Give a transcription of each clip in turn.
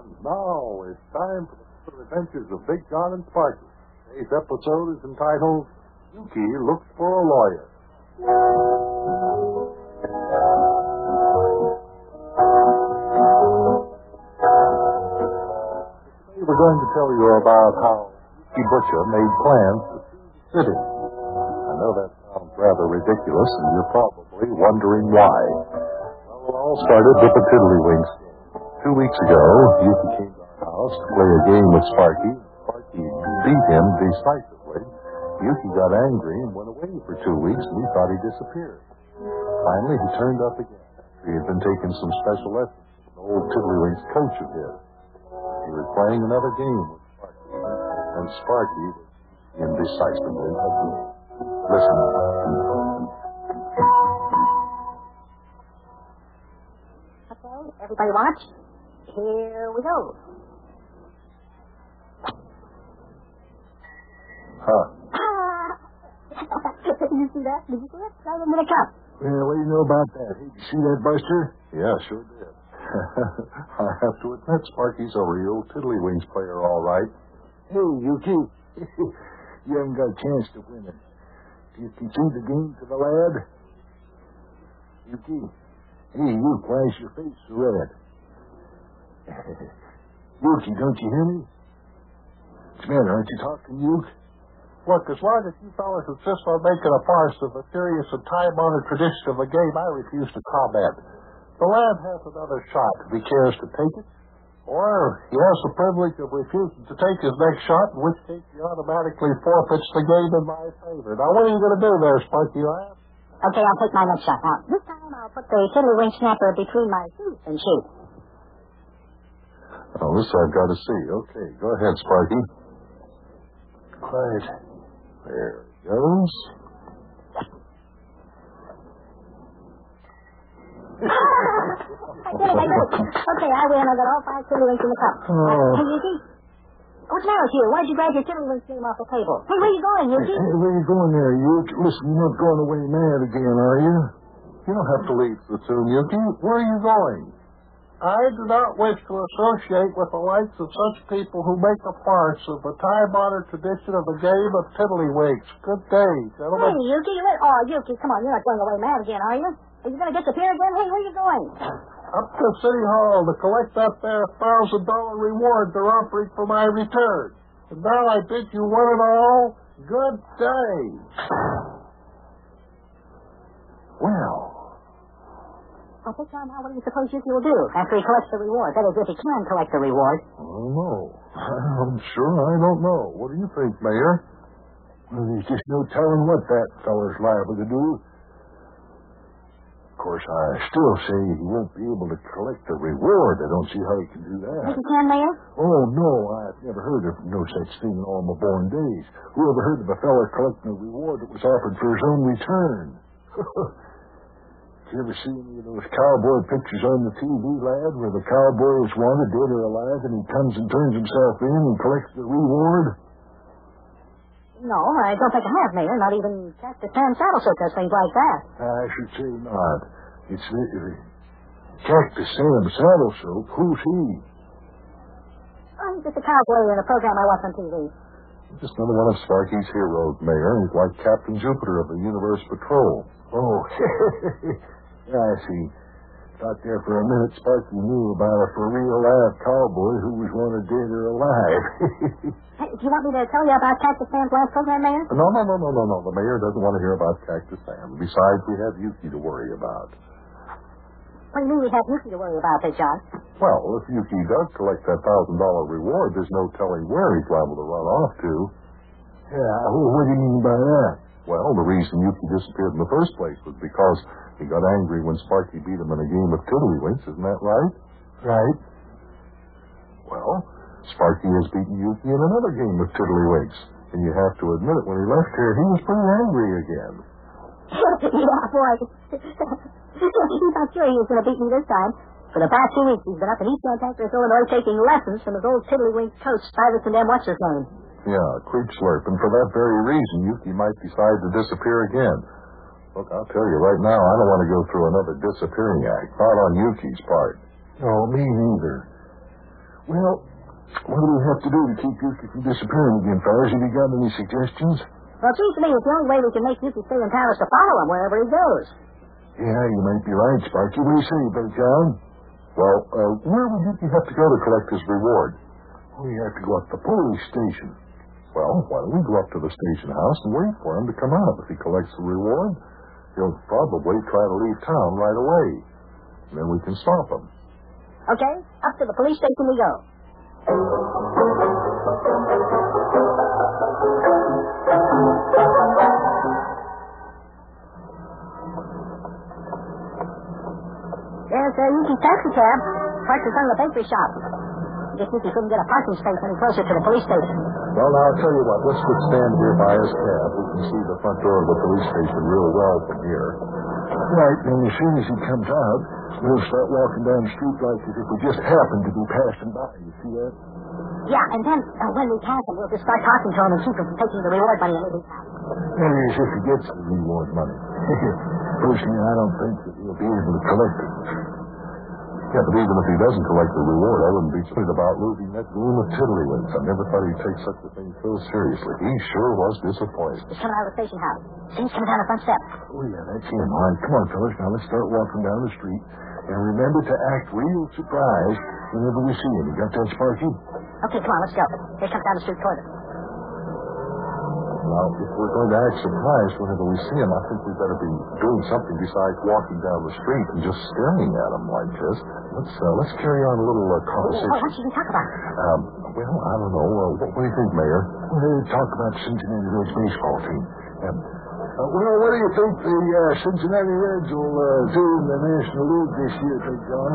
And now it's time for the adventures of Big John and Sparkie. Today's episode is entitled Yukie Looks for a Lawyer. Today we're going to tell you about how Yukie Butcher made plans to sue the city. I know that sounds rather ridiculous, and you're probably wondering why. Well, it all started with the Tiddlywinks. Two weeks ago, Yukie came to our house to play a game with Sparkie. Sparkie beat him decisively. Yukie got angry and went away for two weeks, and we thought he disappeared. Finally, he turned up again. He had been taking some special lessons from an old Tiddlywinks coach of his. He was playing another game with Sparkie, and Sparkie was indecisively again. Listen. Everybody watch. Here we go. Huh. you see that? Did you see it? Right into the cup. Yeah, what do you know about that? Hey, did you see that, Buster? Yeah, sure did. I have to admit, Sparkie's a real Tiddlywinks player, all right. Hey, Yukie. you haven't got a chance to win it. Do you concede the game to the lad? Yukie. Hey, you, why is your face so red? Yukie, don't you hear me? What's the matter? Aren't you talking, Yukie? Look, as long as you fellas insist on making a farce of the serious and time-honored tradition of the game, I refuse to comment. The lad has another shot if he cares to take it, or he has the privilege of refusing to take his next shot, in which case he automatically forfeits the game in my favor. Now, what are you going to do there, Sparkie Lad? Okay, I'll take my next shot. Now, this time I'll put the tiddlywink snapper between my teeth and shoot. Oh, this I've got to see. Okay, go ahead, Sparkie. Quiet. There he goes. I did it, I did it. Okay, I win. I got all five tiddlywinks in the cup. Oh. Hey, Yukie. What's the matter with you? Why'd you grab your tiddlywink game off the table? Hey, where are you going, Yukie? Hey, where are you going there, Yukie? Listen, you're not going away mad again, are you? You don't have to leave the soon, Yukie. Where are you going? I do not wish to associate with the likes of such people who make a farce of the time-honored tradition of the game of tiddlywinks. Good day, gentlemen. Hey. Yukie. Oh, Yukie, come on. You're not going away mad again, are you? Are you going to disappear again? Hey, where are you going? Up to City Hall to collect that there thousand dollar reward they're offering for my return. And now I bid you one and all good day. Well, Well, Big John, now what do you suppose Yukie will do after he collects the reward? That is, if he can collect the reward. I don't know. I'm sure I don't know. What do you think, Mayor? there's just no telling what that feller's liable to do. Of course, I still say he won't be able to collect the reward. I don't see how he can do that. Think he can, Mayor? Oh, no, I've never heard of no such thing in all my born days. Who ever heard of a feller collecting a reward that was offered for his own return? Did you ever see any of those cowboy pictures on the TV, lad, where the cowboy is wanted, dead or alive, and he comes and turns himself in and collects the reward? No, I don't think I have, Mayor. Not even Cactus Sam Saddle Circus, things like that. I should say not. It's the, the Cactus Sam Saddle Soap. Who's he? He's just a cowboy in a program I watch on TV. Just another one of Sparkie's heroes, Mayor. He's like Captain Jupiter of the Universe Patrol. Oh, yeah, I see. Thought there for a minute Sparkie knew about a for real live cowboy who was wanted dead or alive. Hey, do you want me to tell you about Cactus Sam's last program, Mayor? No, no, no, no, no, no. The mayor doesn't want to hear about Cactus Sam. Besides, we have Yukie to worry about. What do you mean we have Yukie to worry about, Big John? Well, if Yukie does collect that thousand dollar reward, there's no telling where he's liable to run off to. yeah, what do you mean by that? Well, the reason Yukie disappeared in the first place was because he got angry when Sparkie beat him in a game of tiddlywinks. Isn't that right? Right. Well, Sparkie has beaten Yukie in another game of tiddlywinks. And you have to admit it, when he left here, he was pretty angry again. yeah, boy. he's not sure he was going to beat me this time. For the past two weeks, he's been up in East Antarctica, Illinois, taking lessons from his old tiddlywink coach, Stuyvesant M. What's his name? Yeah, creep slurp. And for that very reason, Yukie might decide to disappear again. Look, I'll tell you right now, I don't want to go through another disappearing act. Not on Yukie's part. No, me neither. Well, what do we have to do to keep Yukie from disappearing again, fellas? Have you got any suggestions? Well, it seems to me it's the only way we can make Yukie stay in town is to follow him wherever he goes. Yeah, you might be right, Sparkie. What do you say, Big John? Well, uh, where would Yukie have to go to collect his reward? We have to go up to the police station. Well, why don't we go up to the station house and wait for him to come out? If he collects the reward, he'll probably try to leave town right away. And then we can stop him. Okay, up to the police station we go. There's a Yukie taxi cab. Parked in the bakery shop. Guess He couldn't get a parking space any closer to the police station. Well, now, I'll tell you what. Let's just stand here by his cab. We can see the front door of the police station real well from here. Right, and as soon as he comes out, we'll start walking down the street like as if we just happened to be passing by. You see that? Yeah, and then uh, when we pass him, we'll just start talking to him and keep him from taking the reward money and everything. That is, if he gets the reward money. Personally, I don't think that he'll be able to collect it. Yeah, but even if he doesn't collect the reward, I wouldn't be worried about losing that game of tiddlywinks. I never thought he'd take such a thing so seriously. He sure was disappointed. He's coming out of the station house. See, he's coming down the front steps. Oh, yeah, that's him. All right, come on, fellas. Now let's start walking down the street. And remember to act real surprised whenever we see him. You got that, Sparkie? Okay, come on, let's go. Here he comes down the street toward us. Now, if we're going to act surprised whenever we see him, I think we better be doing something besides walking down the street and just staring at him like this. Let's uh, let's carry on a little uh, conversation. what should we talk about? Um, well, I don't know. Uh, what, what do you think, Mayor? We'll talk about Cincinnati Reds baseball team. Um, uh, well, what do you think the uh, Cincinnati Reds will uh, do in the National League this year, Big John?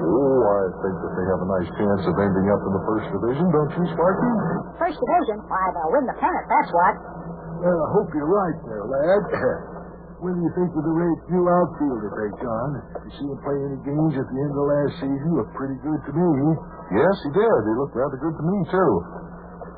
Oh, I think that they have a nice chance of ending up in the first division, don't you, Sparkie? First division? Why, they'll win the pennant, that's what. Well, I hope you're right there, lad. what do you think of the Reds' new outfielder, Big John? You see him play any games at the end of last season? Looked pretty good to me. Yes, he did. He looked rather good to me, too.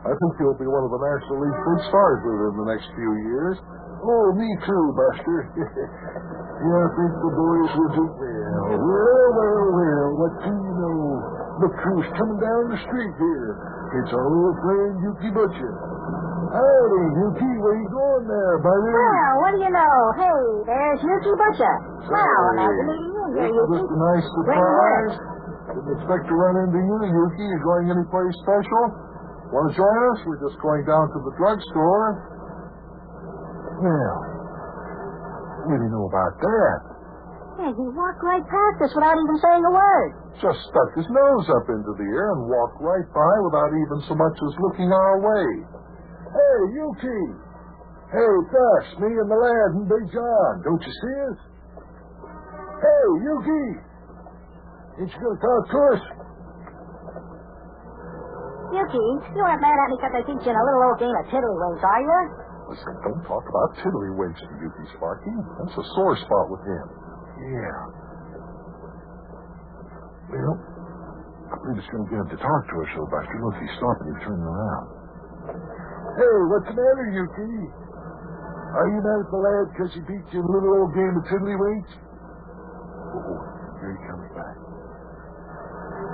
I think he'll be one of the National League big stars within the next few years. Oh, me too, Buster. yeah, I think the boys will do well. Well, well, well, what do you know? Look who's coming down the street here. It's our old friend Yukie Butcher. Howdy, Yukie. Where you going there, buddy? Well, what do you know? Hey, there's Yukie Butcher. Wow, nice to meet you This Yukie. is a nice surprise. Didn't expect to run into you, Yukie. You going anyplace special? Want to join us? We're just going down to the drugstore. Well, what do you know about that? Yeah, he walked right past us without even saying a word. Just stuck his nose up into the air and walked right by without even so much as looking our way. Hey, Yukie. Hey, it's us, me and the lad and Big John. Don't you see us? Hey, Yukie. Ain't you going to talk to us? Yukie, you aren't mad at me because I teach you in a little old game of tiddlywinks, are you? Listen, don't talk about tiddlywinks to Yukie Sparkie. That's a sore spot with him. Yeah. Well, I believe it's going to get him to talk to us, though, Buster. Look, he's stopping and turning around. Hey, what's the matter, Yukie? Are you mad at the lad because he beat you in a little old game of tiddlywinks? Oh, here he comes back.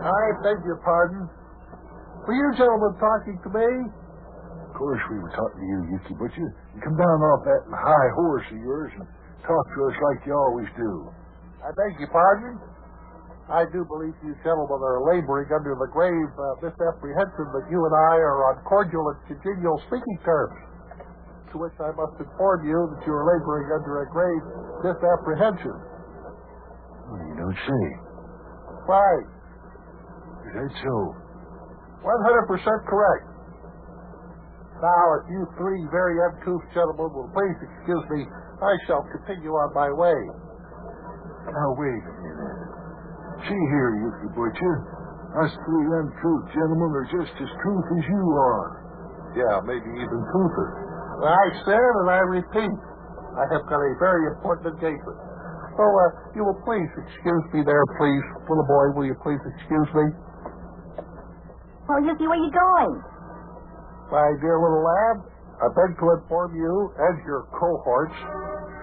I beg your pardon. Were you gentlemen talking to me? Of course, we were talking to you, Yukie Butcher. You come down off that high horse of yours and talk to us like you always do. I beg your pardon? I do believe you gentlemen are laboring under the grave uh, misapprehension that you and I are on cordial and congenial speaking terms. To which I must inform you that you are laboring under a grave misapprehension. You don't say. Why? Is that so? 100% correct. Now, if you three very uncouth gentlemen will please excuse me, I shall continue on my way. Now, wait a minute. See here, Yukie Butcher. Us three uncouth gentlemen are just as truth as you are. Yeah, maybe even truther. I said and I repeat, I have got a very important engagement. So, uh, you will please excuse me there, please. Little boy, will you please excuse me? Well, Yukie, where are you going? My dear little lad, I beg to inform you and your cohorts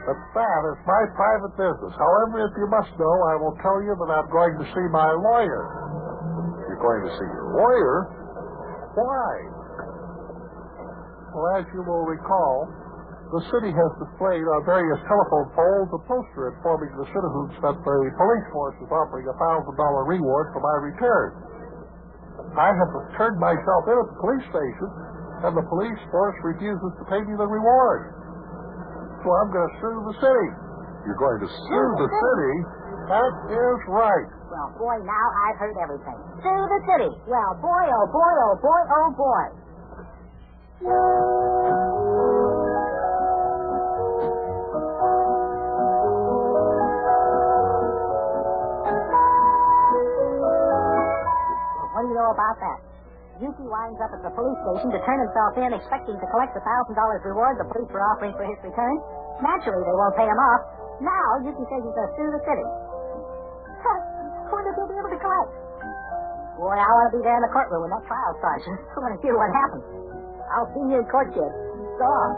that that is my private business. However, if you must know, I will tell you that I'm going to see my lawyer. You're going to see your lawyer? Why? Well, as you will recall, the city has displayed on various telephone poles a poster informing the citizens that the police force is offering a thousand dollar reward for my return. I have turned myself in at the police station, and the police force refuses to pay me the reward. So I'm going to sue the city. You're going to sue the city? That is right. Well, boy, now I've heard everything. Sue the city. Well, boy, oh boy, oh boy, oh boy. What do you know about that? Yukie winds up at the police station to turn himself in, expecting to collect the thousand dollars reward the police were offering for his return. Naturally, they won't pay him off. Now, Yukie says he's going to sue the city. Wonder if he'll be able to collect. Boy, I want to be there in the courtroom when that trial starts. I want to hear what happens. I'll see you in court, kid. So long.